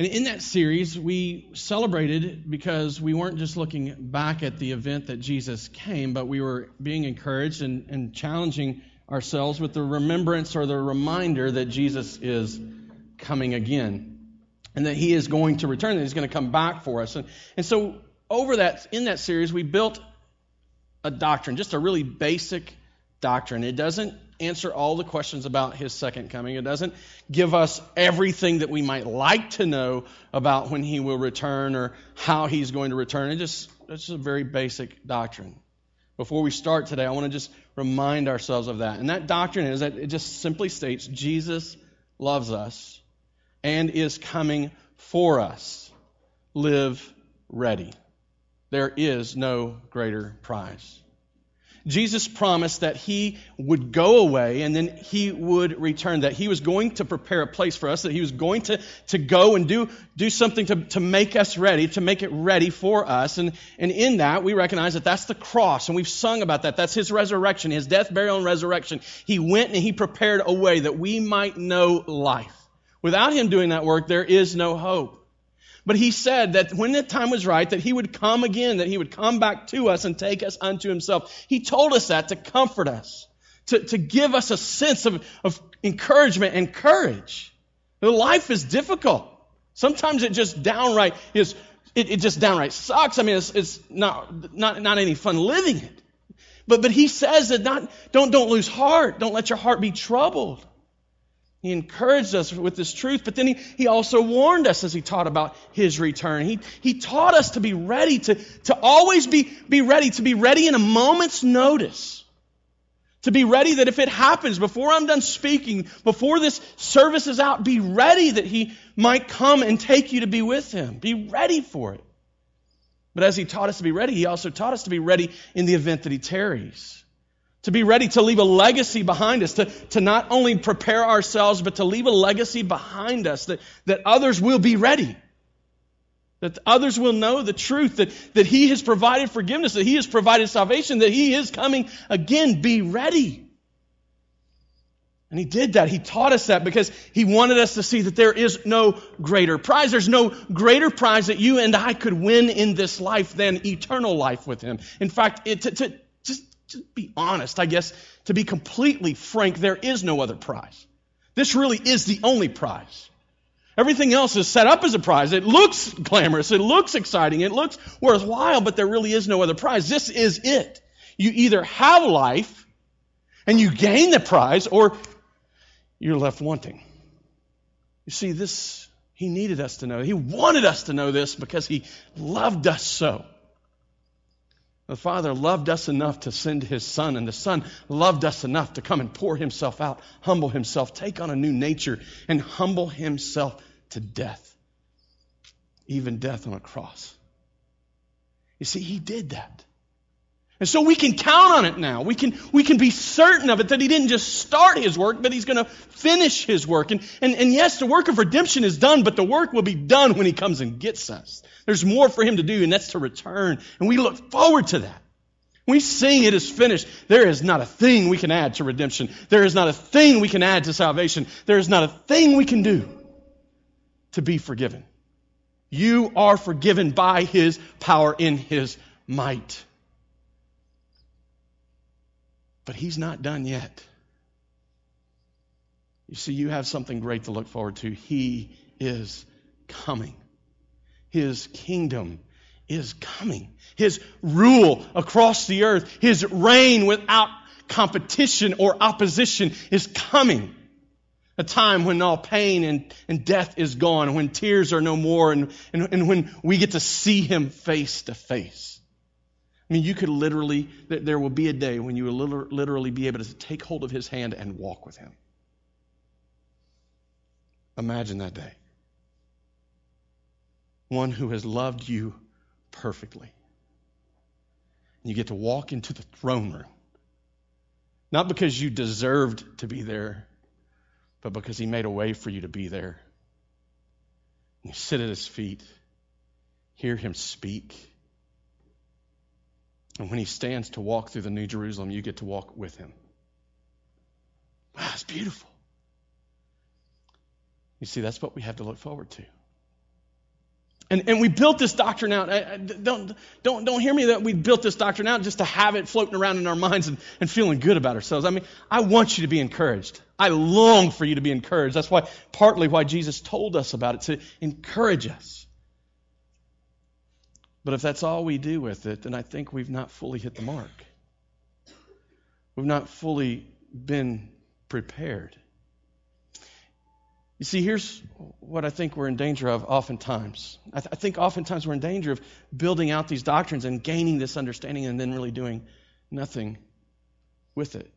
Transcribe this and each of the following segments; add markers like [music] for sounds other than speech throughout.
And in that series, we celebrated because we weren't just looking back at the event that Jesus came, but we were being encouraged and, and challenging ourselves with the remembrance or the reminder that Jesus is coming again and that he is going to return and he's going to come back for us. And, and so over that in that series we built a doctrine, just a really basic doctrine. It doesn't answer all the questions about his second coming. It doesn't give us everything that we might like to know about when he will return or how he's going to return. It just it's just a very basic doctrine. Before we start today, I want to just remind ourselves of that. And that doctrine is that it just simply states Jesus loves us and is coming for us. Live ready. There is no greater prize. Jesus promised that he would go away and then he would return, that he was going to prepare a place for us, that he was going to, to go and do, do something to, to make us ready, to make it ready for us. And, and in that, we recognize that that's the cross, and we've sung about that. That's his resurrection, his death, burial, and resurrection. He went and he prepared a way that we might know life. Without him doing that work, there is no hope. But he said that when the time was right, that he would come again, that he would come back to us and take us unto himself. He told us that to comfort us, to, to give us a sense of, of encouragement and courage. Life is difficult. Sometimes it just downright is, it, it just downright sucks. I mean, it's, it's not, not, not any fun living it. But, but he says that not, don't, don't lose heart. Don't let your heart be troubled. He encouraged us with this truth, but then he, he also warned us as he taught about his return. He, he taught us to be ready, to, to always be, be ready, to be ready in a moment's notice. To be ready that if it happens, before I'm done speaking, before this service is out, be ready that he might come and take you to be with him. Be ready for it. But as he taught us to be ready, he also taught us to be ready in the event that he tarries to be ready to leave a legacy behind us, to, to not only prepare ourselves, but to leave a legacy behind us that, that others will be ready. That others will know the truth, that, that He has provided forgiveness, that He has provided salvation, that He is coming again. Be ready. And He did that. He taught us that because He wanted us to see that there is no greater prize. There's no greater prize that you and I could win in this life than eternal life with Him. In fact, it, to, to, to be honest, I guess, to be completely frank, there is no other prize. This really is the only prize. Everything else is set up as a prize. It looks glamorous, it looks exciting, it looks worthwhile, but there really is no other prize. This is it. You either have life and you gain the prize, or you're left wanting. You see, this, he needed us to know. He wanted us to know this because he loved us so. The Father loved us enough to send His Son, and the Son loved us enough to come and pour Himself out, humble Himself, take on a new nature, and humble Himself to death, even death on a cross. You see, He did that. And so we can count on it now. We can, we can be certain of it that He didn't just start His work, but He's going to finish His work. And, and, and yes, the work of redemption is done, but the work will be done when He comes and gets us. There's more for Him to do, and that's to return. And we look forward to that. We sing it is finished. There is not a thing we can add to redemption. There is not a thing we can add to salvation. There is not a thing we can do to be forgiven. You are forgiven by His power in His might. But he's not done yet. You see, you have something great to look forward to. He is coming. His kingdom is coming. His rule across the earth, his reign without competition or opposition is coming. A time when all pain and, and death is gone, when tears are no more, and, and, and when we get to see him face to face. I mean, you could literally, there will be a day when you will literally be able to take hold of his hand and walk with him. Imagine that day. One who has loved you perfectly. And you get to walk into the throne room. Not because you deserved to be there, but because he made a way for you to be there. And you sit at his feet, hear him speak and when he stands to walk through the New Jerusalem, you get to walk with him. Wow, it's beautiful. You see, that's what we have to look forward to. And, and we built this doctrine out. Don't, don't, don't hear me that we built this doctrine out just to have it floating around in our minds and, and feeling good about ourselves. I mean, I want you to be encouraged. I long for you to be encouraged. That's why, partly why Jesus told us about it, to encourage us. But if that's all we do with it, then I think we've not fully hit the mark. We've not fully been prepared. You see, here's what I think we're in danger of oftentimes. I, th- I, think oftentimes we're in danger of building out these doctrines and gaining this understanding and then really doing nothing with it.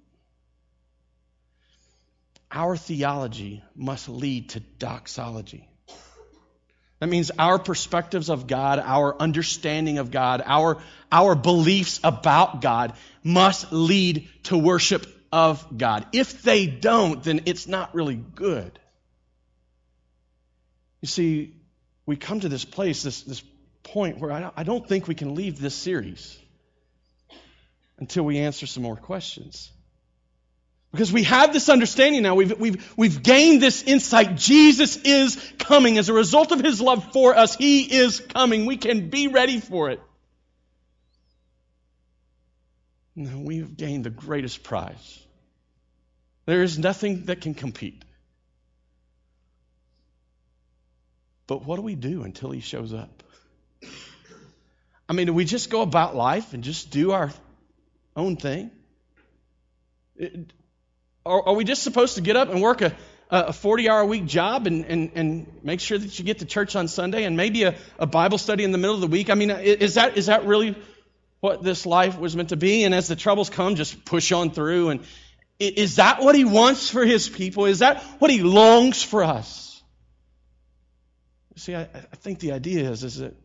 Our theology must lead to doxology. That means our perspectives of God, our understanding of God, our, our beliefs about God must lead to worship of God. If they don't, then it's not really good. You see, we come to this place, this, this point where I, I don't think we can leave this series until we answer some more questions. Because we have this understanding now, we've, we've, we've gained this insight. Jesus is coming. As a result of his love for us, he is coming. We can be ready for it. Now, we've gained the greatest prize. There is nothing that can compete. But what do we do until he shows up? I mean, do we just go about life and just do our own thing? Are, are, we just supposed to get up and work a, a 40 hour a week job and, and, and make sure that you get to church on Sunday and maybe a, a Bible study in the middle of the week? I mean, is that, is that really what this life was meant to be? And as the troubles come, just push on through. And is that what he wants for his people? Is that what he longs for us? See, I, I think the idea is, is that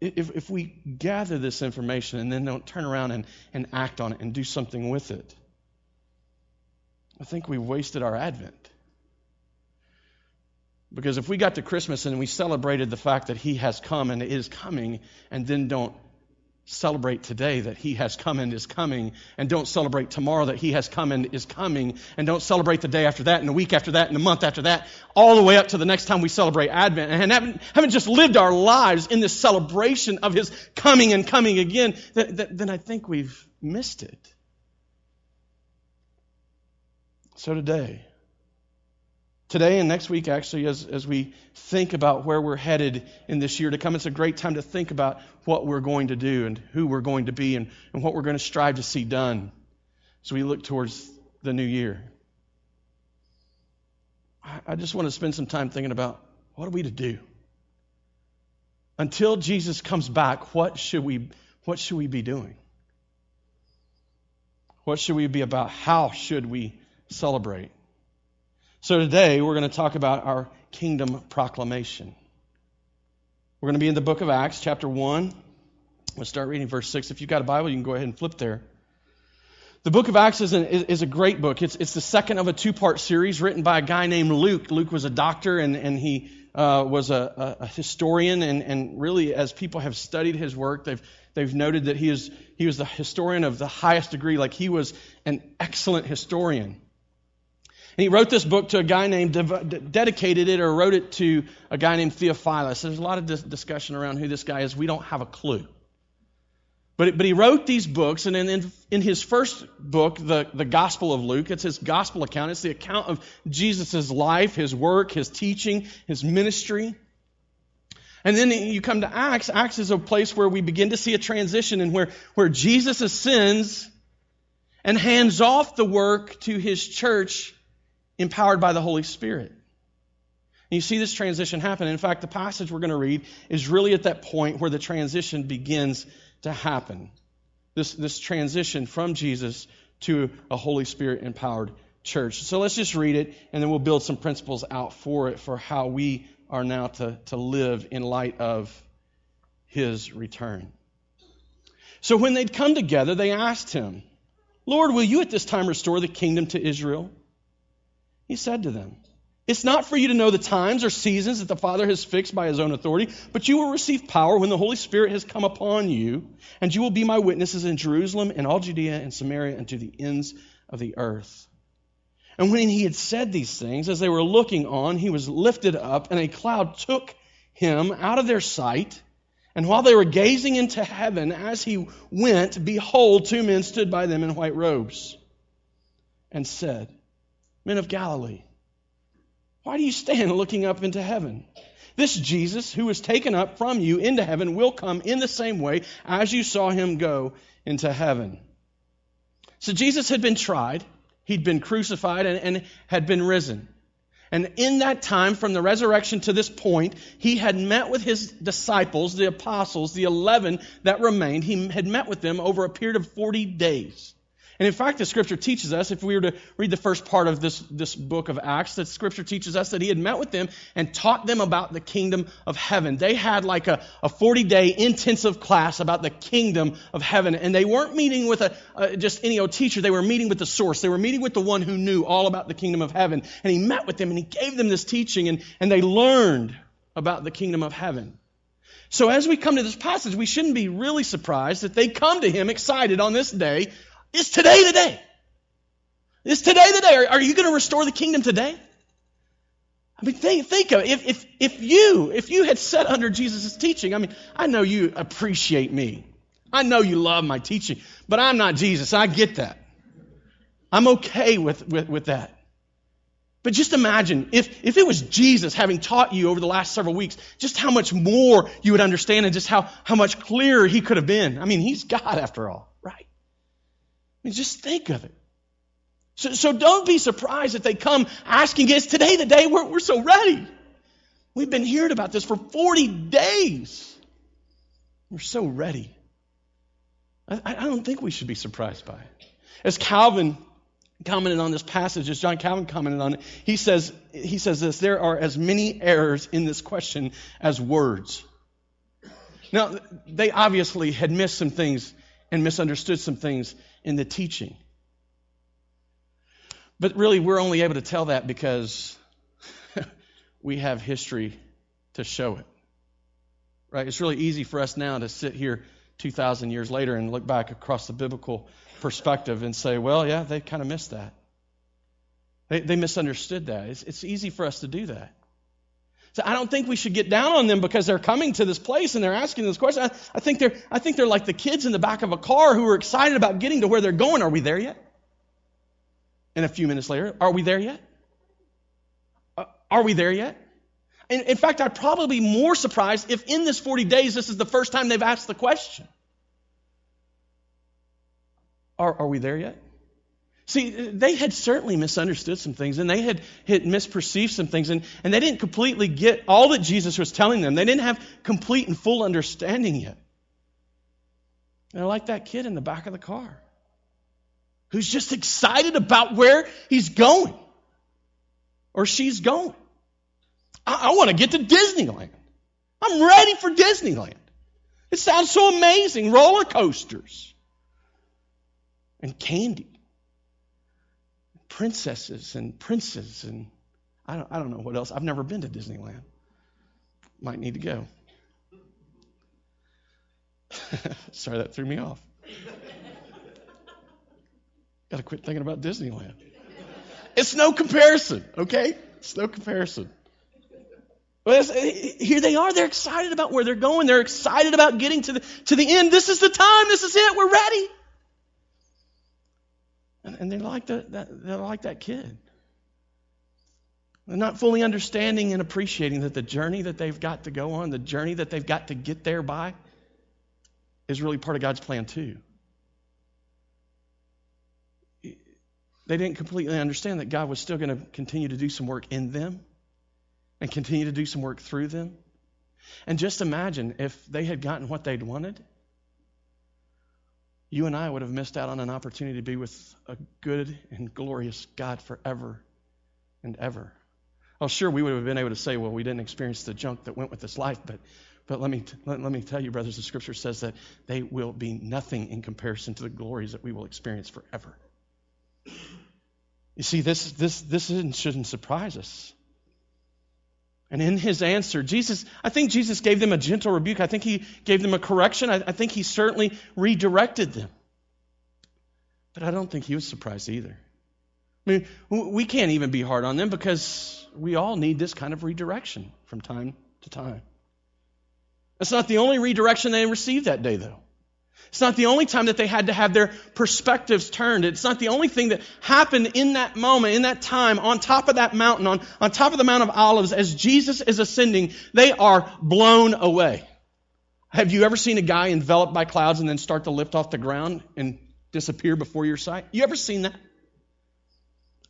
if, if we gather this information and then don't turn around and, and act on it and do something with it, I think we wasted our Advent. Because if we got to Christmas and we celebrated the fact that He has come and is coming, and then don't celebrate today that he has come and is coming, and don't celebrate tomorrow that he has come and is coming, and don't celebrate the day after that, and the week after that, and the month after that, all the way up to the next time we celebrate Advent, and haven't, haven't just lived our lives in this celebration of his coming and coming again, then I think we've missed it. So today, Today and next week, actually, as, as we think about where we're headed in this year to come, it's a great time to think about what we're going to do and who we're going to be and, and what we're going to strive to see done as we look towards the new year. I, I just want to spend some time thinking about what are we to do? Until Jesus comes back, what should we, what should we be doing? What should we be about? How should we celebrate? So today we're going to talk about our kingdom proclamation. We're going to be in the book of Acts, chapter 1. We'll start reading verse 6. If you've got a Bible, you can go ahead and flip there. The book of Acts is, an, is a great book. It's, it's the second of a two part series written by a guy named Luke. Luke was a doctor and, and he uh, was a, a, historian. And, and really, as people have studied his work, they've, they've noted that he, is, he was the historian of the highest degree. Like he was an excellent historian. And he wrote this book to a guy named, dedicated it or wrote it to a guy named Theophilus. There's a lot of dis- discussion around who this guy is. We don't have a clue. But, it, but he wrote these books, and in, in his first book, the, the Gospel of Luke, it's his gospel account. It's the account of Jesus' life, his work, his teaching, his ministry. And then you come to Acts. Acts is a place where we begin to see a transition and where, where Jesus ascends and hands off the work to his church empowered by the Holy Spirit. And you see this transition happen. In fact, the passage we're going to read is really at that point where the transition begins to happen. This, this transition from Jesus to a Holy Spirit empowered church. So let's just read it, and then we'll build some principles out for it for how we are now to, to live in light of his return. So when they'd come together, they asked him, Lord, will you at this time restore the kingdom to Israel? He said to them, It's not for you to know the times or seasons that the Father has fixed by his own authority, but you will receive power when the Holy Spirit has come upon you, and you will be my witnesses in Jerusalem and all Judea and Samaria and to the ends of the earth. And when he had said these things, as they were looking on, he was lifted up, and a cloud took him out of their sight. And while they were gazing into heaven as he went, behold, two men stood by them in white robes and said, Men of Galilee, why do you stand looking up into heaven? This Jesus, who was taken up from you into heaven, will come in the same way as you saw him go into heaven. So Jesus had been tried, he'd been crucified, and, and had been risen. And in that time, from the resurrection to this point, he had met with his disciples, the apostles, the 11 that remained. He had met with them over a period of 40 days. And in fact, the scripture teaches us, if we were to read the first part of this, this book of Acts, that scripture teaches us that he had met with them and taught them about the kingdom of heaven. They had like a, a 40 day intensive class about the kingdom of heaven. And they weren't meeting with a, just any old teacher. They were meeting with the source. They were meeting with the one who knew all about the kingdom of heaven. And he met with them and he gave them this teaching and, and they learned about the kingdom of heaven. So as we come to this passage, we shouldn't be really surprised that they come to him excited on this day is today today? Is today the day? Are, are you going to restore the kingdom today? I mean, think, think of it. If, if, if you, if you had sat under Jesus' teaching, I mean, I know you appreciate me. I know you love my teaching, but I'm not Jesus. I get that. I'm okay with, with, with that. But just imagine if, if it was Jesus having taught you over the last several weeks, just how much more you would understand and just how, how much clearer he could have been. I mean, he's God after all, right? I mean, just think of it. So, so don't be surprised if they come asking, us today the day we're, we're so ready? We've been hearing about this for 40 days. We're so ready. I, I don't think we should be surprised by it. As Calvin commented on this passage, as John Calvin commented on it, he says, he says this there are as many errors in this question as words. Now, they obviously had missed some things and misunderstood some things in the teaching. But really, we're only able to tell that because [laughs] we have history to show it. Right? It's really easy for us now to sit here 2,000 years later and look back across the biblical perspective and say, well, yeah, they kind of missed that. They, they misunderstood that. It's, it's easy for us to do that. So I don't think we should get down on them because they're coming to this place and they're asking this question. I, I, think they're, I think they're like the kids in the back of a car who are excited about getting to where they're going. Are we there yet? And a few minutes later, are we there yet? Uh, are we there yet? In, in fact, I'd probably be more surprised if in this 40 days this is the first time they've asked the question. Are, are we there yet? See, they had certainly misunderstood some things and they had, had misperceived some things and, and they didn't completely get all that Jesus was telling them. They didn't have complete and full understanding yet. They're like that kid in the back of the car who's just excited about where he's going or she's going. I, I want to get to Disneyland. I'm ready for Disneyland. It sounds so amazing. Roller coasters and candy princesses and princes and I don't, I don't know what else. I've never been to Disneyland. Might need to go. [laughs] Sorry, that threw me off. Got to quit thinking about Disneyland. It's no comparison, okay? It's no comparison. But eh, here they are. They're excited about where they're going. They're excited about getting to the, to the end. This is the time. This is it. We're ready. And, and they're, like the, that, they're like that kid. They're not fully understanding and appreciating that the journey that they've got to go on, the journey that they've got to get there by, is really part of God's plan too. They didn't completely understand that God was still going to continue to do some work in them and continue to do some work through them. And just imagine if they had gotten what they'd wanted you and I would have missed out on an opportunity to be with a good and glorious God forever and ever. Oh, sure, we would have been able to say, well, we didn't experience the junk that went with this life, but, but let, me, let, let me tell you, brothers, the scripture says that they will be nothing in comparison to the glories that we will experience forever. You see, this, this, this shouldn't surprise us. And in his answer, Jesus, I think Jesus gave them a gentle rebuke. I think he gave them a correction. I, I think he certainly redirected them. But I don't think he was surprised either. I mean, we can't even be hard on them because we all need this kind of redirection from time to time. That's not the only redirection they received that day, though. It's not the only time that they had to have their perspectives turned. It's not the only thing that happened in that moment, in that time, on top of that mountain, on, on top of the Mount of Olives, as Jesus is ascending, they are blown away. Have you ever seen a guy enveloped by clouds and then start to lift off the ground and disappear before your sight? You ever seen that?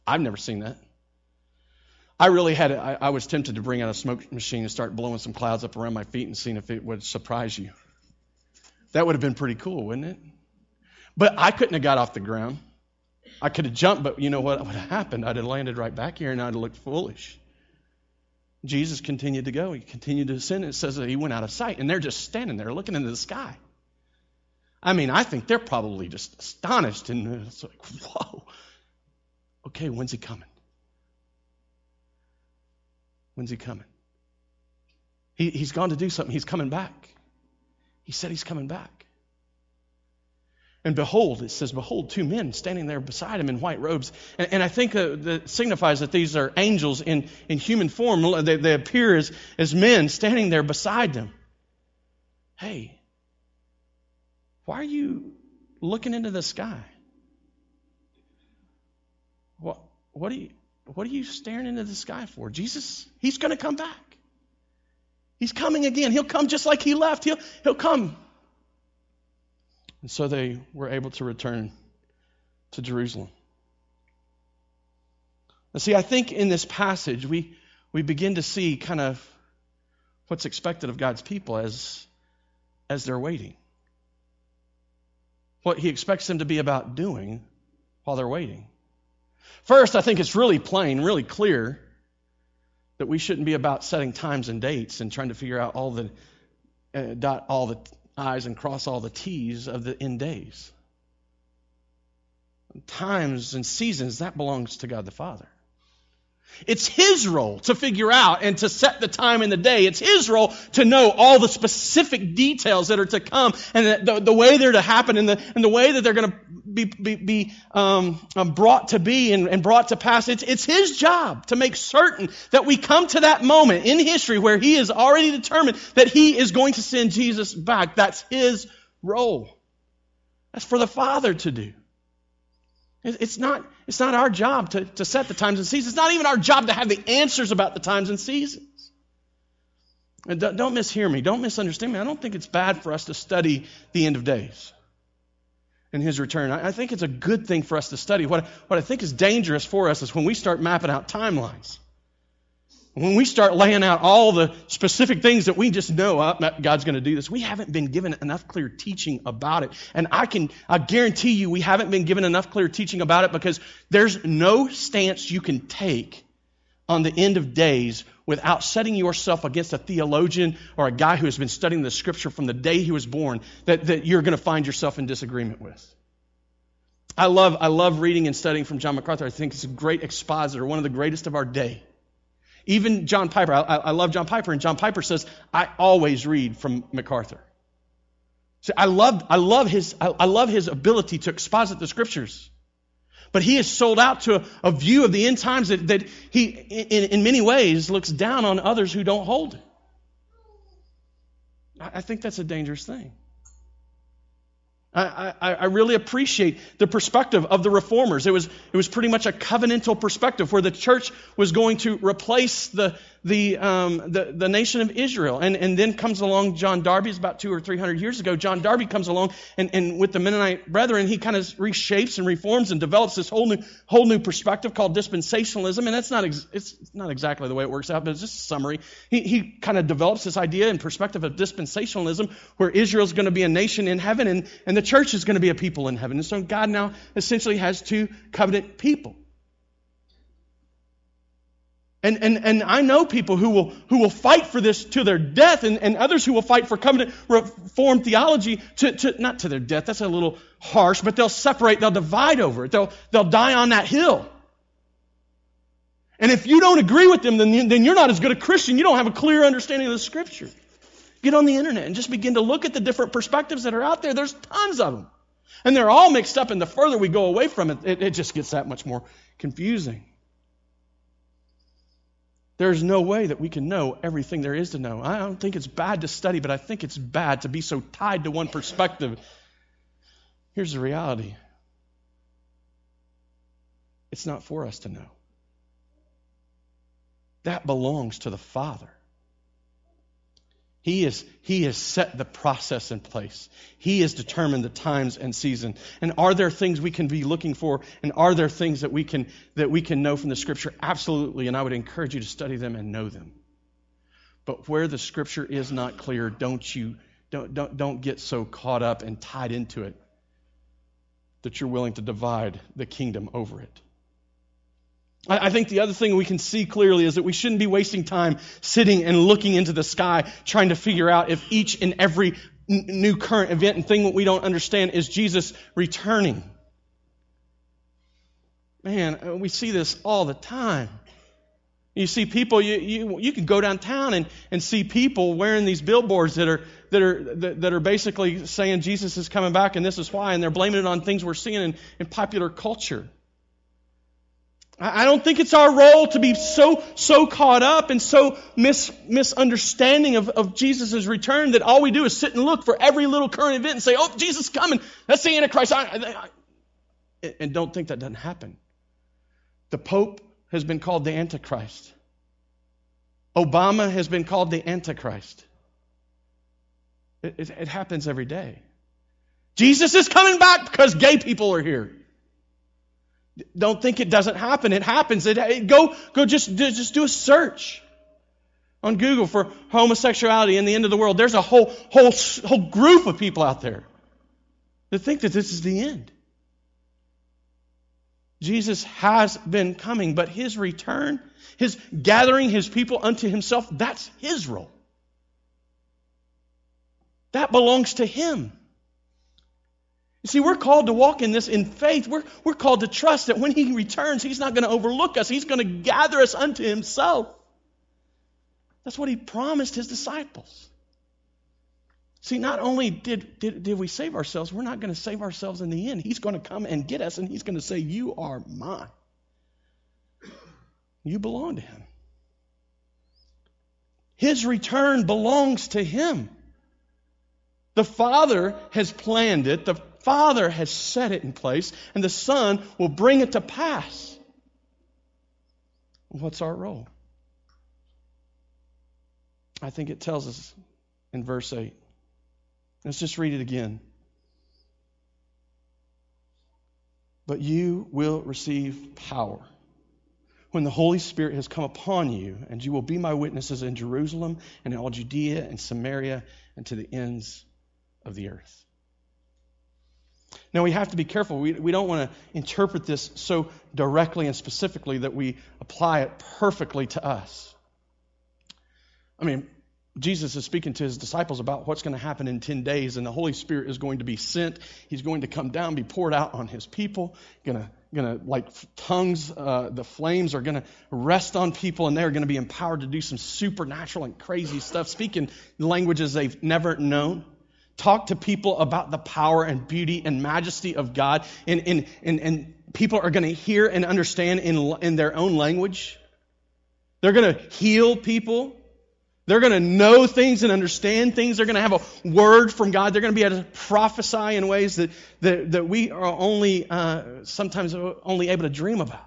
I've never seen that. I really had, I, I was tempted to bring out a smoke machine and start blowing some clouds up around my feet and seeing if it would surprise you. That would have been pretty cool, wouldn't it? But I couldn't have got off the ground. I could have jumped, but you know what would have happened? I'd have landed right back here and I'd have looked foolish. Jesus continued to go. He continued to ascend. It says that he went out of sight, and they're just standing there looking into the sky. I mean, I think they're probably just astonished, and it's like, whoa. Okay, when's he coming? When's he coming? He, he's gone to do something. He's coming back. He said he's coming back. And behold, it says, behold, two men standing there beside him in white robes. And, and I think uh, that signifies that these are angels in, in human form. They, they appear as, as men standing there beside them. Hey, why are you looking into the sky? What, what, are you, what are you staring into the sky for? Jesus, he's going to come back. He's coming again. He'll come just like he left. He'll, he'll come and so they were able to return to Jerusalem. Now, see, I think in this passage, we, we begin to see kind of what's expected of God's people as, as they're waiting. What he expects them to be about doing while they're waiting. First, I think it's really plain, really clear that we shouldn't be about setting times and dates and trying to figure out all the uh, dot all the I's and cross all the T's of the end days. Times and seasons, that belongs to God the Father. It's His role to figure out and to set the time and the day. It's His role to know all the specific details that are to come and the, the, the way they're to happen and the, and the way that they're going to be, be, be um, um, brought to be and, and brought to pass. It's, it's His job to make certain that we come to that moment in history where He has already determined that He is going to send Jesus back. That's His role. That's for the Father to do. It's not, it's not our job to, to set the times and seasons. It's not even our job to have the answers about the times and seasons. And don't, don't mishear me. Don't misunderstand me. I don't think it's bad for us to study the end of days and his return. I, I think it's a good thing for us to study. What, what I think is dangerous for us is when we start mapping out timelines. When we start laying out all the specific things that we just know oh, God's going to do this, we haven't been given enough clear teaching about it. And I can, I guarantee you, we haven't been given enough clear teaching about it because there's no stance you can take on the end of days without setting yourself against a theologian or a guy who has been studying the scripture from the day he was born that, that you're going to find yourself in disagreement with. I love, I love reading and studying from John MacArthur. I think he's a great expositor, one of the greatest of our day. Even John Piper, I, I love John Piper, and John Piper says, I always read from MacArthur. See, I love, I love his, I love his ability to exposit the scriptures. But he is sold out to a, a view of the end times that, that he, in, in many ways, looks down on others who don't hold it. I, I think that's a dangerous thing. I, I, I, really appreciate the perspective of the reformers. It was, it was pretty much a covenantal perspective where the church was going to replace the, the, um, the, the, nation of Israel. And, and then comes along John Darby, it's about two or three hundred years ago. John Darby comes along and, and with the Mennonite brethren, he kind of reshapes and reforms and develops this whole new, whole new perspective called dispensationalism. And that's not, ex, it's not exactly the way it works out, but it's just a summary. He, he kind of develops this idea and perspective of dispensationalism where Israel's going to be a nation in heaven and, and the church is going to be a people in heaven. And so God now essentially has two covenant people. And, and, and I know people who will, who will fight for this to their death, and, and others who will fight for covenant reform theology to, to, not to their death, that's a little harsh, but they'll separate, they'll divide over it. They'll, they'll die on that hill. And if you don't agree with them, then, then you're not as good a Christian. You don't have a clear understanding of the Scripture. Get on the internet and just begin to look at the different perspectives that are out there. There's tons of them. And they're all mixed up, and the further we go away from it, it, it just gets that much more confusing. There's no way that we can know everything there is to know. I don't think it's bad to study, but I think it's bad to be so tied to one perspective. Here's the reality it's not for us to know. That belongs to the Father. He, is, he has set the process in place. He has determined the times and season. And are there things we can be looking for? And are there things that we can, that we can know from the Scripture? Absolutely. And I would encourage you to study them and know them. But where the Scripture is not clear, don't you don't, don't, don't get so caught up and tied into it that you're willing to divide the kingdom over it. I think the other thing we can see clearly is that we shouldn't be wasting time sitting and looking into the sky trying to figure out if each and every new current event and thing that we don't understand is Jesus returning. Man, uh, we see this all the time. You see people, you, you, you can go downtown and, and see people wearing these billboards that are, that, are, that, that are basically saying Jesus is coming back and this is why, and they're blaming it on things we're seeing in, in popular culture. I don't think it's our role to be so, so caught up and so mis, misunderstanding of, of Jesus' return that all we do is sit and look for every little current event and say, oh, Jesus is coming. That's the Antichrist. I, I, I, and don't think that doesn't happen. The Pope has been called the Antichrist. Obama has been called the Antichrist. It, it, it happens every day. Jesus is coming back because gay people are here. Don't think it doesn't happen. It happens. It, it, go, go just, just do a search on Google for homosexuality in the end of the world. There's a whole, whole, whole group of people out there that think that this is the end. Jesus has been coming, but his return, his gathering his people unto himself, that's his role. That belongs to him. You see, we're called to walk in this in faith. We're, we're called to trust that when He returns, He's not going to overlook us. He's going to gather us unto Himself. That's what He promised His disciples. See, not only did, did, did we save ourselves, we're not going to save ourselves in the end. He's going to come and get us, and He's going to say, You are mine. You belong to Him. His return belongs to Him. The Father has planned it. The Father has set it in place, and the Son will bring it to pass. What's our role? I think it tells us in verse 8. Let's just read it again. But you will receive power when the Holy Spirit has come upon you, and you will be my witnesses in Jerusalem and in all Judea and Samaria and to the ends of the earth. Now, we have to be careful. We, we don't want to interpret this so directly and specifically that we apply it perfectly to us. I mean, Jesus is speaking to his disciples about what's going to happen in 10 days, and the Holy Spirit is going to be sent. He's going to come down, be poured out on his people, going to like tongues, uh, the flames are going to rest on people, and they're going to be empowered to do some supernatural and crazy stuff, speaking languages they've never known talk to people about the power and beauty and majesty of God, and, and, and, and people are going to hear and understand in, in their own language. They're going to heal people. They're going to know things and understand things. They're going to have a word from God. They're going to be able to prophesy in ways that, that, that we are only uh, sometimes only able to dream about.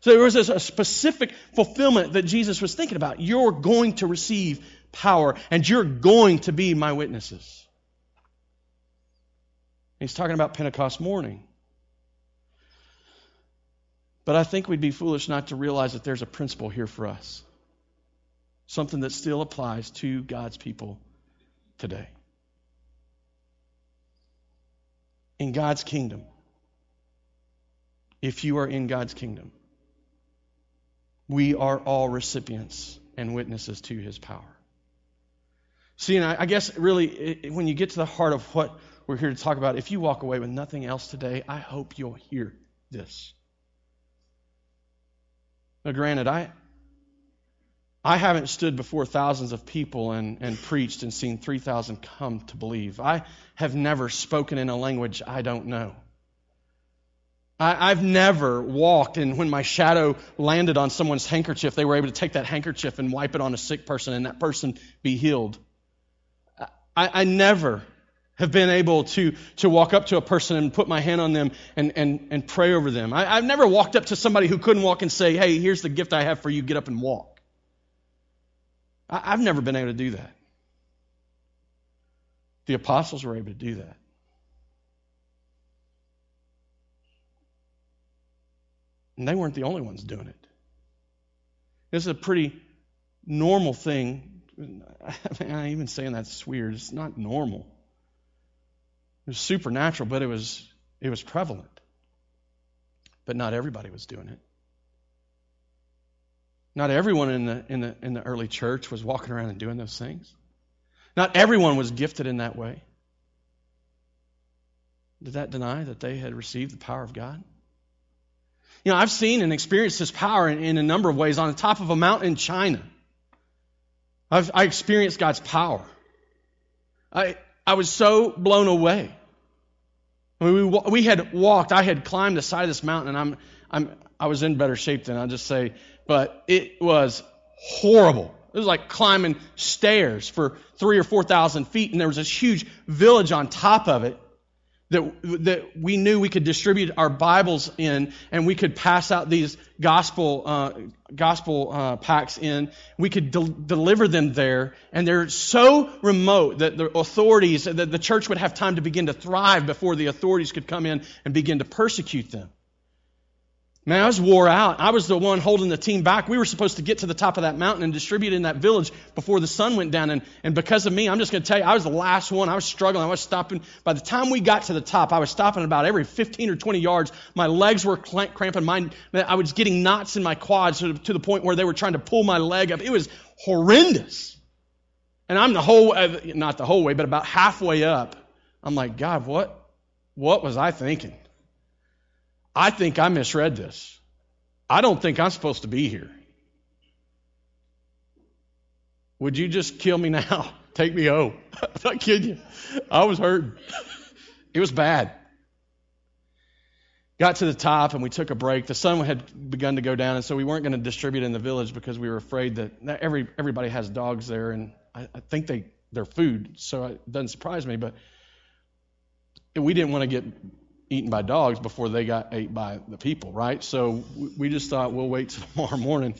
So there was a specific fulfillment that Jesus was thinking about. You're going to receive power, and you're going to be my witnesses. He's talking about Pentecost morning. But I think we'd be foolish not to realize that there's a principle here for us. Something that still applies to God's people today. In God's kingdom, if you are in God's kingdom, we are all recipients and witnesses to his power. See, and I, guess really, when you get to the heart of what we're here to talk about. If you walk away with nothing else today, I hope you'll hear this. Now, granted, I, I haven't stood before thousands of people and, and preached and seen 3,000 come to believe. I have never spoken in a language I don't know. I, have never walked, and when my shadow landed on someone's handkerchief, they were able to take that handkerchief and wipe it on a sick person and that person be healed. I, I never have been able to, to walk up to a person and put my hand on them and, and, and pray over them. I, I've never walked up to somebody who couldn't walk and say, hey, here's the gift I have for you, get up and walk. I, I've never been able to do that. The apostles were able to do that. And they weren't the only ones doing it. This is a pretty normal thing. [laughs] I mean, even saying that's weird. It's not normal. Was supernatural, but it was it was prevalent. But not everybody was doing it. Not everyone in the in the in the early church was walking around and doing those things. Not everyone was gifted in that way. Did that deny that they had received the power of God? You know, I've seen and experienced His power in, in a number of ways. On the top of a mountain in China, I've I experienced God's power. I I was so blown away. I mean, we we had walked. I had climbed the side of this mountain, and I'm I'm I was in better shape than I'll just say, but it was horrible. It was like climbing stairs for three or four thousand feet, and there was this huge village on top of it that, that we knew we could distribute our Bibles in and we could pass out these gospel, uh, gospel uh, packs in. We could de- deliver them there. And they're so remote that the authorities, that the church would have time to begin to thrive before the authorities could come in and begin to persecute them. Man, I was wore out. I was the one holding the team back. We were supposed to get to the top of that mountain and distribute in that village before the sun went down. And, and because of me, I'm just going to tell you, I was the last one. I was struggling. I was stopping. By the time we got to the top, I was stopping about every 15 or 20 yards. My legs were cramping. My, I was getting knots in my quads to, to the point where they were trying to pull my leg up. It was horrendous. And I'm the whole, uh, not the whole way, but about halfway up. I'm like, God, what, what was I thinking? I think I misread this. I don't think I'm supposed to be here. Would you just kill me now? [laughs] Take me home. [laughs] I'm not kidding you. I was hurting. [laughs] it was bad. Got to the top and we took a break. The sun had begun to go down, and so we weren't going to distribute in the village because we were afraid that every everybody has dogs there, and I, I think they they're food, so it doesn't surprise me. But we didn't want to get eaten by dogs before they got ate by the people, right? So we just thought we'll wait till [laughs] tomorrow morning.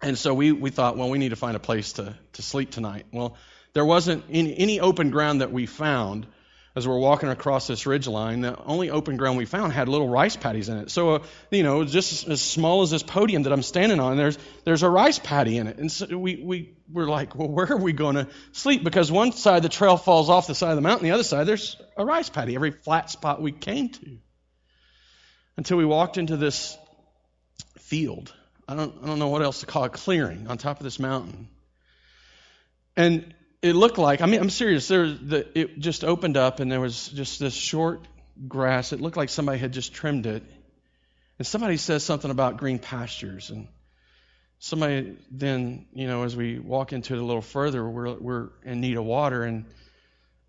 And so we, we thought, well, we need to find a place to, to sleep tonight. Well, there wasn't any, any open ground that we found as we're walking across this ridge line, the only open ground we found had little rice paddies in it. So, uh, you know, just as small as this podium that I'm standing on, there's there's a rice paddy in it. And so we we were like, well, where are we going to sleep? Because one side the trail falls off the side of the mountain, the other side there's a rice paddy every flat spot we came to. Until we walked into this field. I don't I don't know what else to call a clearing on top of this mountain. And it looked like, I mean, I'm serious, there, the, it just opened up and there was just this short grass. It looked like somebody had just trimmed it. And somebody says something about green pastures. And somebody then, you know, as we walk into it a little further, we're, we're in need of water. And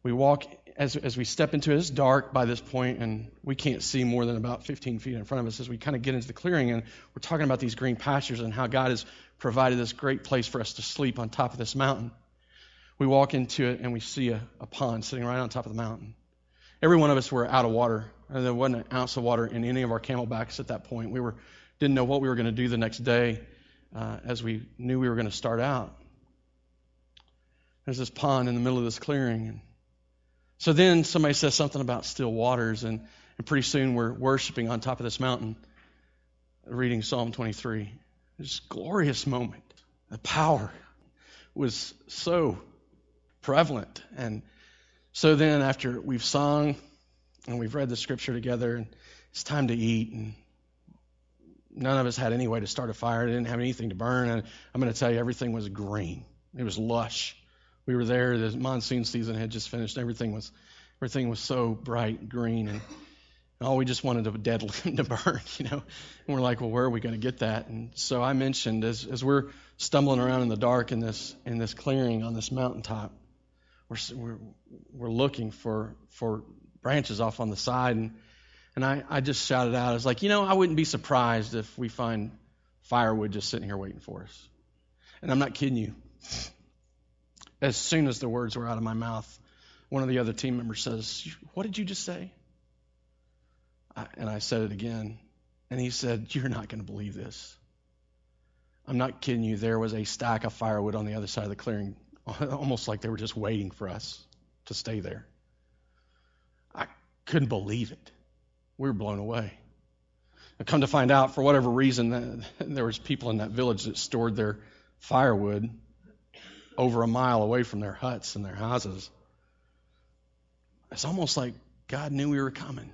we walk, as, as we step into it, it's dark by this point, and we can't see more than about 15 feet in front of us as we kind of get into the clearing. And we're talking about these green pastures and how God has provided this great place for us to sleep on top of this mountain. We walk into it and we see a, a pond sitting right on top of the mountain. Every one of us were out of water. There wasn't an ounce of water in any of our camelbacks at that point. We were didn't know what we were going to do the next day, uh, as we knew we were going to start out. There's this pond in the middle of this clearing, and so then somebody says something about still waters, and, and pretty soon we're worshiping on top of this mountain, reading Psalm 23. This glorious moment. The power was so prevalent. And so then, after we've sung and we've read the scripture together, and it's time to eat, and none of us had any way to start a fire. I Didn't have anything to burn, and I'm going to tell you, everything was green. It was lush. We were there. The monsoon season had just finished. Everything was, everything was so bright green, and Oh, we just wanted a dead limb [laughs] to burn, [laughs] you know. And we're like, well, where are we going to get that? And so I mentioned as, as we're stumbling around in the dark in this in this clearing on this mountaintop, we're we're, we're looking for for branches off on the side, and and I, I just shouted out, I was like, you know, I wouldn't be surprised if we find firewood just sitting here waiting for us. And I'm not kidding you. As soon as the words were out of my mouth, one of the other team members says, What did you just say? I, and I said it again. And he said, You're not going to believe this. I'm not kidding you. There was a stack of firewood on the other side of the clearing, [laughs] almost like they were just waiting for us to stay there. I couldn't believe it. We were blown away. I come to find out, for whatever reason, [laughs] there was people in that village that stored their firewood over a mile away from their huts and their houses. It's almost like God knew we were coming.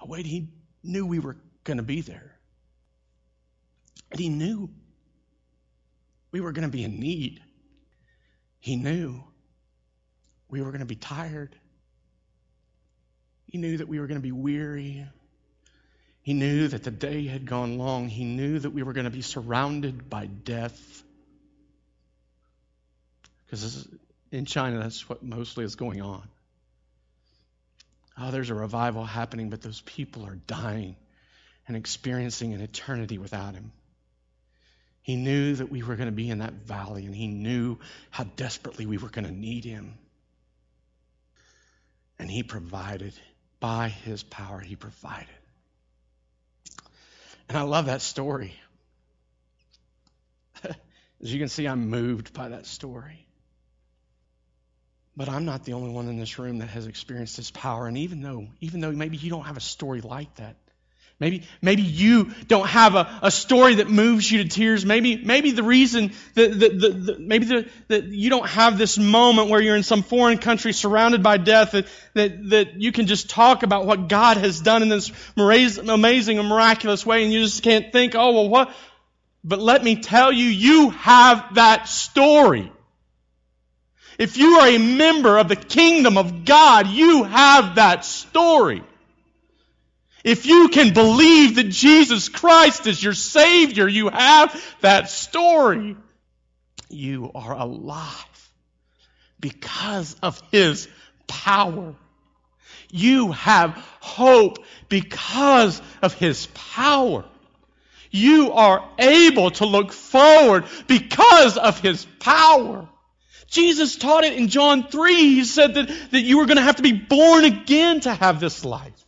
Oh, wait, He knew we were going to be there. And He knew we were going to be in need. He knew we were going to be tired. He knew that we were going to be weary. He knew that the day had gone long. He knew that we were going to be surrounded by death. Because in China, that's what mostly is going on. Oh, there's a revival happening, but those people are dying and experiencing an eternity without Him. He knew that we were going to be in that valley, and He knew how desperately we were going to need Him. And He provided. By His power, He provided. And I love that story. [laughs] As you can see, I'm moved by that story. But I'm not the only one in this room that has experienced this power. And even though, even though maybe you don't have a story like that, Maybe, maybe you don't have a, a story that moves you to tears. Maybe, maybe the reason that, that, that, that maybe the, that you don't have this moment where you're in some foreign country surrounded by death that, that, that you can just talk about what God has done in this amazing and miraculous way and you just can't think, oh, well, what? But let me tell you, you have that story. If you are a member of the kingdom of God, you have that story. If you can believe that Jesus Christ is your Savior, you have that story. You are alive because of His power. You have hope because of His power. You are able to look forward because of His power. Jesus taught it in John 3. He said that, that you were going to have to be born again to have this life.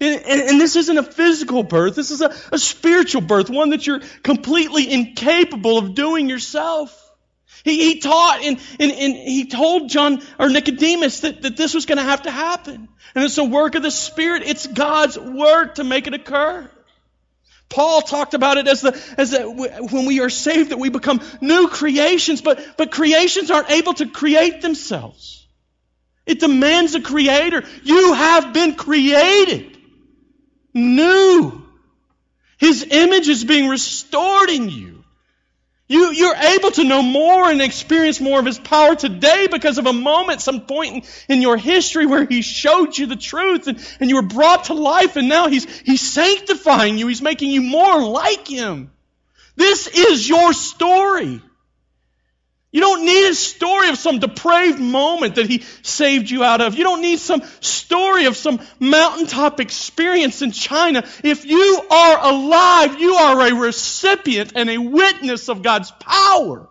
And, and, and, this isn't a physical birth. This is a, a spiritual birth, one that you're completely incapable of doing yourself. He, he taught and, and, and he told John or Nicodemus that, that this was going to have to happen. And it's a work of the Spirit. It's God's work to make it occur. Paul talked about it as the, as the, when we are saved that we become new creations, but, but creations aren't able to create themselves. It demands a creator. You have been created new. His image is being restored in you. You, you're able to know more and experience more of His power today because of a moment, some point in, in your history where He showed you the truth and, and you were brought to life and now He's, He's sanctifying you. He's making you more like Him. This is your story. You don't need a story of some depraved moment that he saved you out of. You don't need some story of some mountaintop experience in China. If you are alive, you are a recipient and a witness of God's power.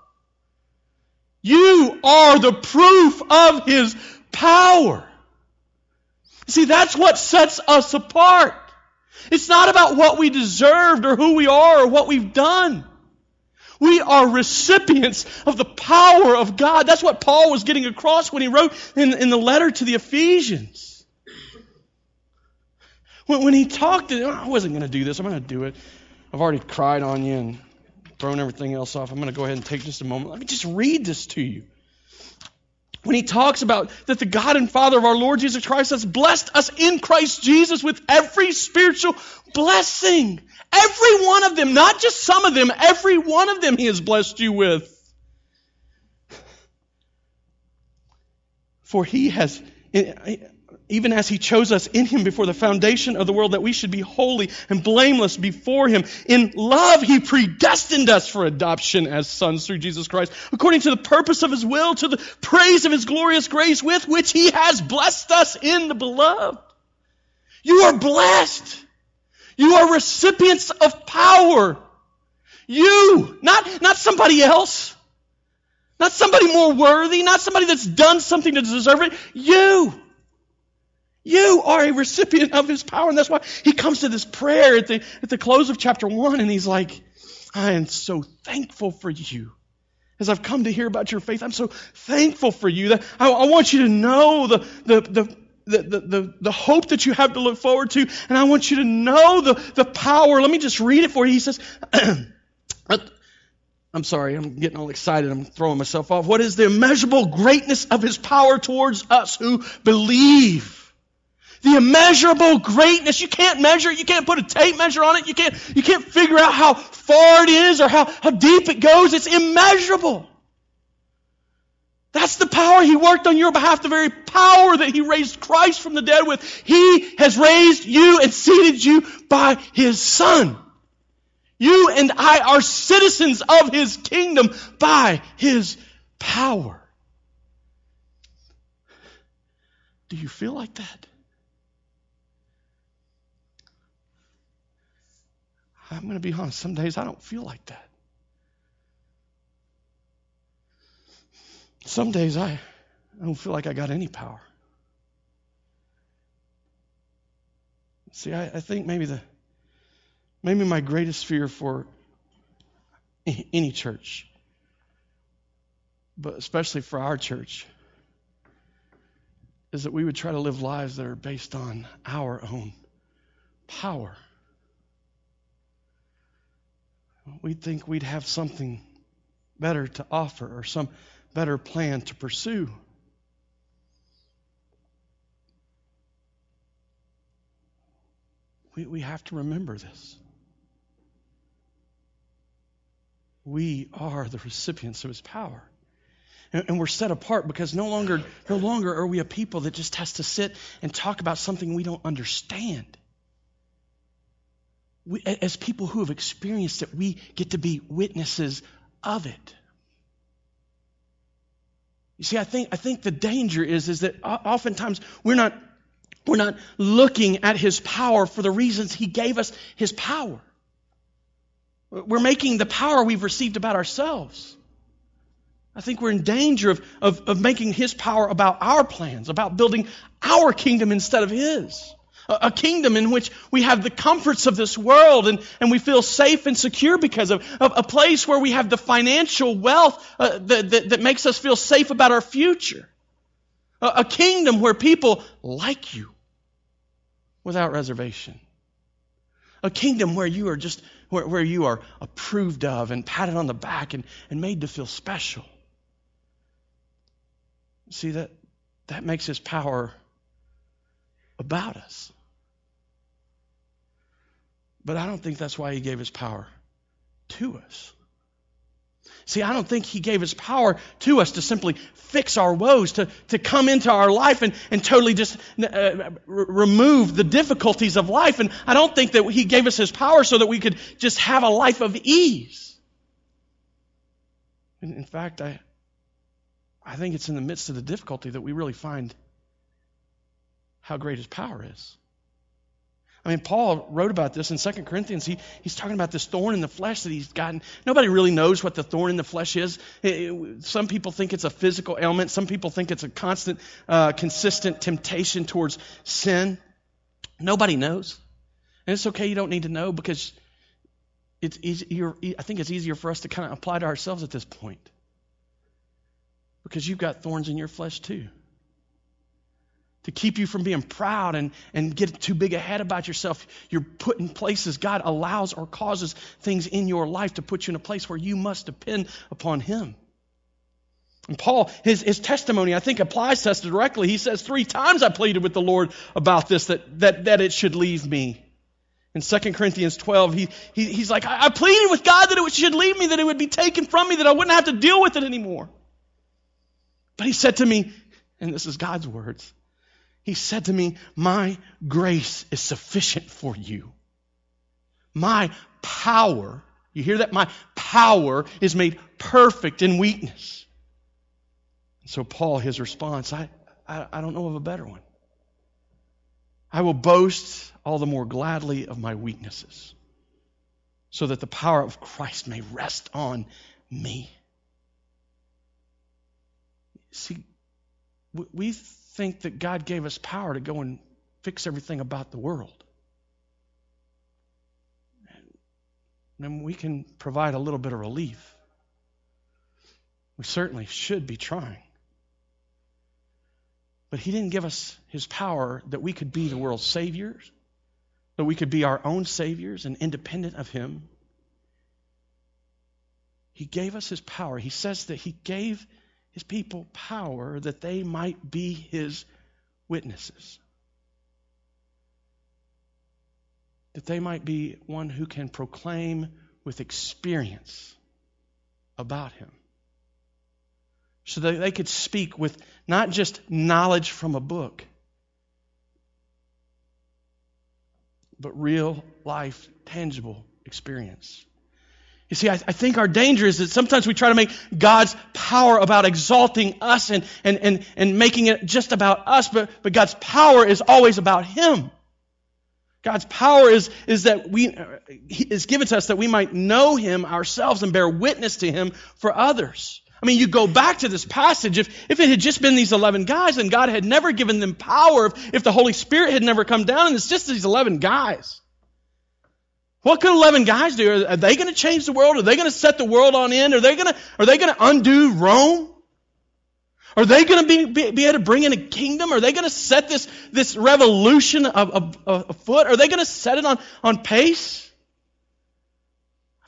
You are the proof of his power. See, that's what sets us apart. It's not about what we deserved or who we are or what we've done. We are recipients of the power of God. That's what Paul was getting across when he wrote in, in the letter to the Ephesians. When, when he talked, to, oh, I wasn't going to do this. I'm going to do it. I've already cried on you and thrown everything else off. I'm going to go ahead and take just a moment. Let me just read this to you. When he talks about that the God and Father of our Lord Jesus Christ has blessed us in Christ Jesus with every spiritual blessing Every one of them, not just some of them, every one of them He has blessed you with. For He has, even as he chose us in him before the foundation of the world, that we should be holy and blameless before him. In love, he predestined us for adoption as sons through Jesus Christ, according to the purpose of his will, to the praise of his glorious grace with which he has blessed us in the beloved. You are blessed. You are recipients of power. You, not, not somebody else. Not somebody more worthy, not somebody that's done something to deserve it. You. You are a recipient of his power. And that's why he comes to this prayer at the, at the close of chapter one and he's like, I am so thankful for you. As I've come to hear about your faith, I'm so thankful for you that I, I want you to know the, the, the, the, the, the, hope that you have to look forward to, and I want you to know the, the power. Let me just read it for you. He says, [clears throat] I'm sorry, I'm getting all excited. I'm throwing myself off. What is the immeasurable greatness of his power towards us who believe? The immeasurable greatness. You can't measure it. You can't put a tape measure on it. You can't, you can't figure out how far it is or how, how deep it goes. It's immeasurable. That's the power He worked on your behalf, the very power that He raised Christ from the dead with. He has raised you and seated you by His Son. You and I are citizens of His kingdom by His power. Do you feel like that? I'm going to be honest, some days I don't feel like that. Some days I, I don't feel like I got any power. See, I, I think maybe the maybe my greatest fear for any church, but especially for our church, is that we would try to live lives that are based on our own power we'd think we'd have something better to offer or some better plan to pursue. We, we have to remember this. We are the recipients of his power. And, and we're set apart because no longer, no longer are we a people that just has to sit and talk about something we don't understand we, as people who have experienced it, we get to be witnesses of it. You see, I think, I think the danger is, is that oftentimes we're not, we're not looking at his power for the reasons he gave us his power. We're making the power we've received about ourselves. I think we're in danger of, of, of making his power about our plans, about building our kingdom instead of his a kingdom in which we have the comforts of this world and, and we feel safe and secure because of, of a place where we have the financial wealth uh, that, that, that, makes us feel safe about our future. A, a kingdom where people like you without reservation. A kingdom where you are just, where, where you are approved of and patted on the back and, and made to feel special. See, that, that makes his power about us. But I don't think that's why he gave his power to us. See, I don't think he gave his power to us to simply fix our woes, to, to come into our life and, and totally just uh, remove the difficulties of life. And I don't think that he gave us his power so that we could just have a life of ease. In, in fact, I, I think it's in the midst of the difficulty that we really find how great his power is. I mean, Paul wrote about this in 2 Corinthians. He, he's talking about this thorn in the flesh that he's gotten. Nobody really knows what the thorn in the flesh is. It, some people think it's a physical ailment. Some people think it's a constant, uh, consistent temptation towards sin. Nobody knows. And it's okay, you don't need to know because it's easier, I think it's easier for us to kind of apply to ourselves at this point. Because you've got thorns in your flesh too to keep you from being proud and, and get too big ahead about yourself. You're put in places God allows or causes things in your life to put you in a place where you must depend upon Him. And Paul, his, his testimony, I think, applies to us directly. He says, Three times I pleaded with the Lord about this, that, that, that it should leave me. In 2 Corinthians 12, he, he, he's like, I, I pleaded with God that it should leave me, that it would be taken from me, that I wouldn't have to deal with it anymore. But he said to me, and this is God's words, He said to me, My grace is sufficient for you. My power, you hear that? My power is made perfect in weakness. So, Paul, his response, I, I, I don't know of a better one. I will boast all the more gladly of my weaknesses, so that the power of Christ may rest on me. See, we think that God gave us power to go and fix everything about the world. And we can provide a little bit of relief. We certainly should be trying. But He didn't give us His power that we could be the world's saviors, that we could be our own saviors and independent of Him. He gave us His power. He says that He gave His people power that they might be His witnesses. That they might be one who can proclaim with experience about Him so that they could speak with not just knowledge from a book, but real life, tangible experience. You see, I, I, think our danger is that sometimes we try to make God's power about exalting us and, and, and, and making it just about us, but, but God's power is always about Him. God's power is, is that we is given to us that we might know Him ourselves and bear witness to Him for others. I mean, you go back to this passage. If, if it had just been these 11 guys and God had never given them power, if, if the Holy Spirit had never come down and it's just these 11 guys, what could 11 guys do? Are, they going to change the world? Are they going to set the world on end? Are they going to, are they going to undo Rome? Are they going to be, be, be, able to bring in a kingdom? Are they going to set this, this revolution of, of, of afoot? Are they going to set it on, on pace?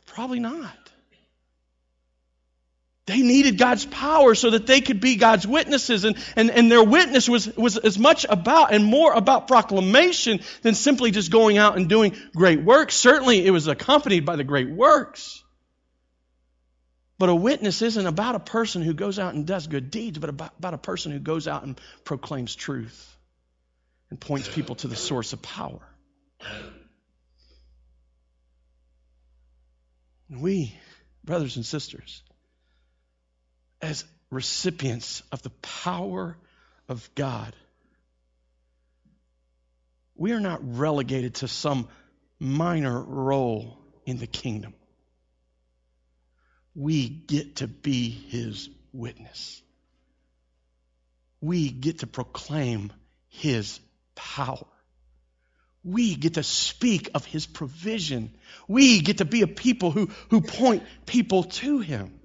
Probably not. They needed God's power so that they could be God's witnesses. And, and, and their witness was, was as much about and more about proclamation than simply just going out and doing great works. Certainly it was accompanied by the great works. But a witness isn't about a person who goes out and does good deeds, but about, about a person who goes out and proclaims truth and points people to the source of power. We, brothers and sisters, as recipients of the power of God. We are not relegated to some minor role in the kingdom. We get to be his witness. We get to proclaim his power. We get to speak of his provision. We get to be a people who, who point people to him.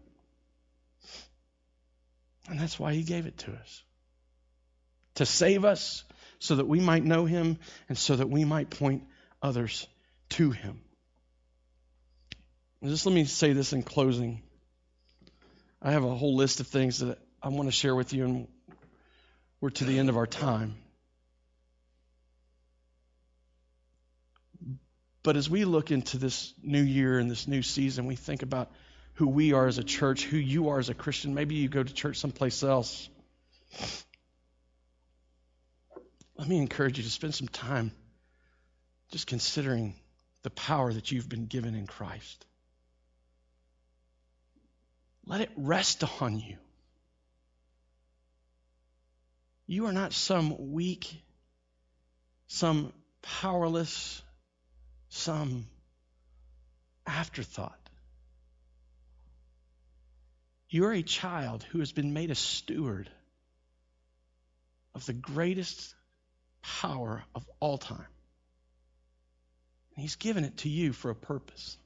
And that's why he gave it to us to save us so that we might know him and so that we might point others to him. And just let me say this in closing. I have a whole list of things that I want to share with you, and we're to the end of our time. But as we look into this new year and this new season, we think about who we are as a church, who you are as a Christian. Maybe you go to church someplace else. Let me encourage you to spend some time just considering the power that you've been given in Christ. Let it rest on you. You are not some weak, some powerless, some afterthought. You're a child who has been made a steward of the greatest power of all time. And He's given it to you for a purpose.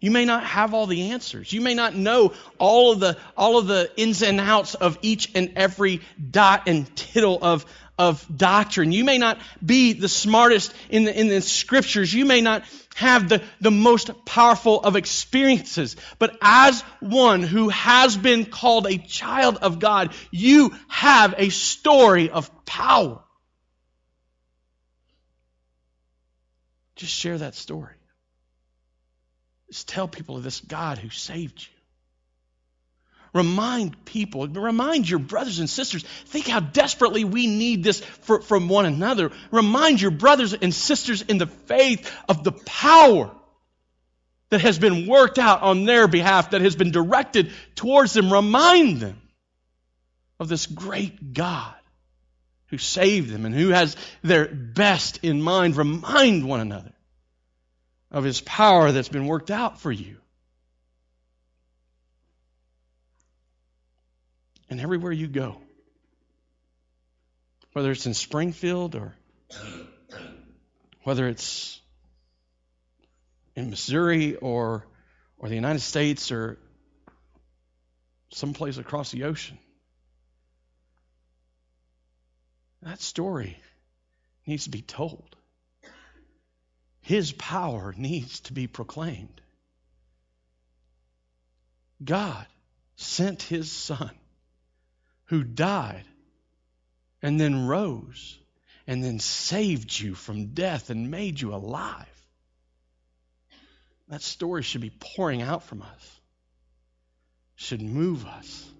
You may not have all the answers. You may not know all of the, all of the ins and outs of each and every dot and tittle of, of doctrine. You may not be the smartest in the, in the scriptures. You may not have the, the most powerful of experiences. But as one who has been called a child of God, you have a story of power. Just share that story. Just tell people of this God who saved you. Remind people, remind your brothers and sisters. Think how desperately we need this for, from one another. Remind your brothers and sisters in the faith of the power that has been worked out on their behalf, that has been directed towards them. Remind them of this great God who saved them and who has their best in mind. Remind one another of his power that's been worked out for you. And everywhere you go, whether it's in Springfield or whether it's in Missouri or, or the United States or someplace across the ocean, that story needs to be told. His power needs to be proclaimed. God sent his son who died and then rose and then saved you from death and made you alive. That story should be pouring out from us, should move us.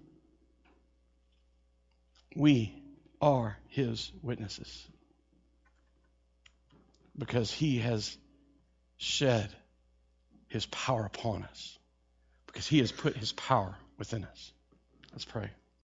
We are his witnesses because he has shed his power upon us, because he has put his power within us. Let's pray.